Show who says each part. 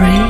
Speaker 1: free.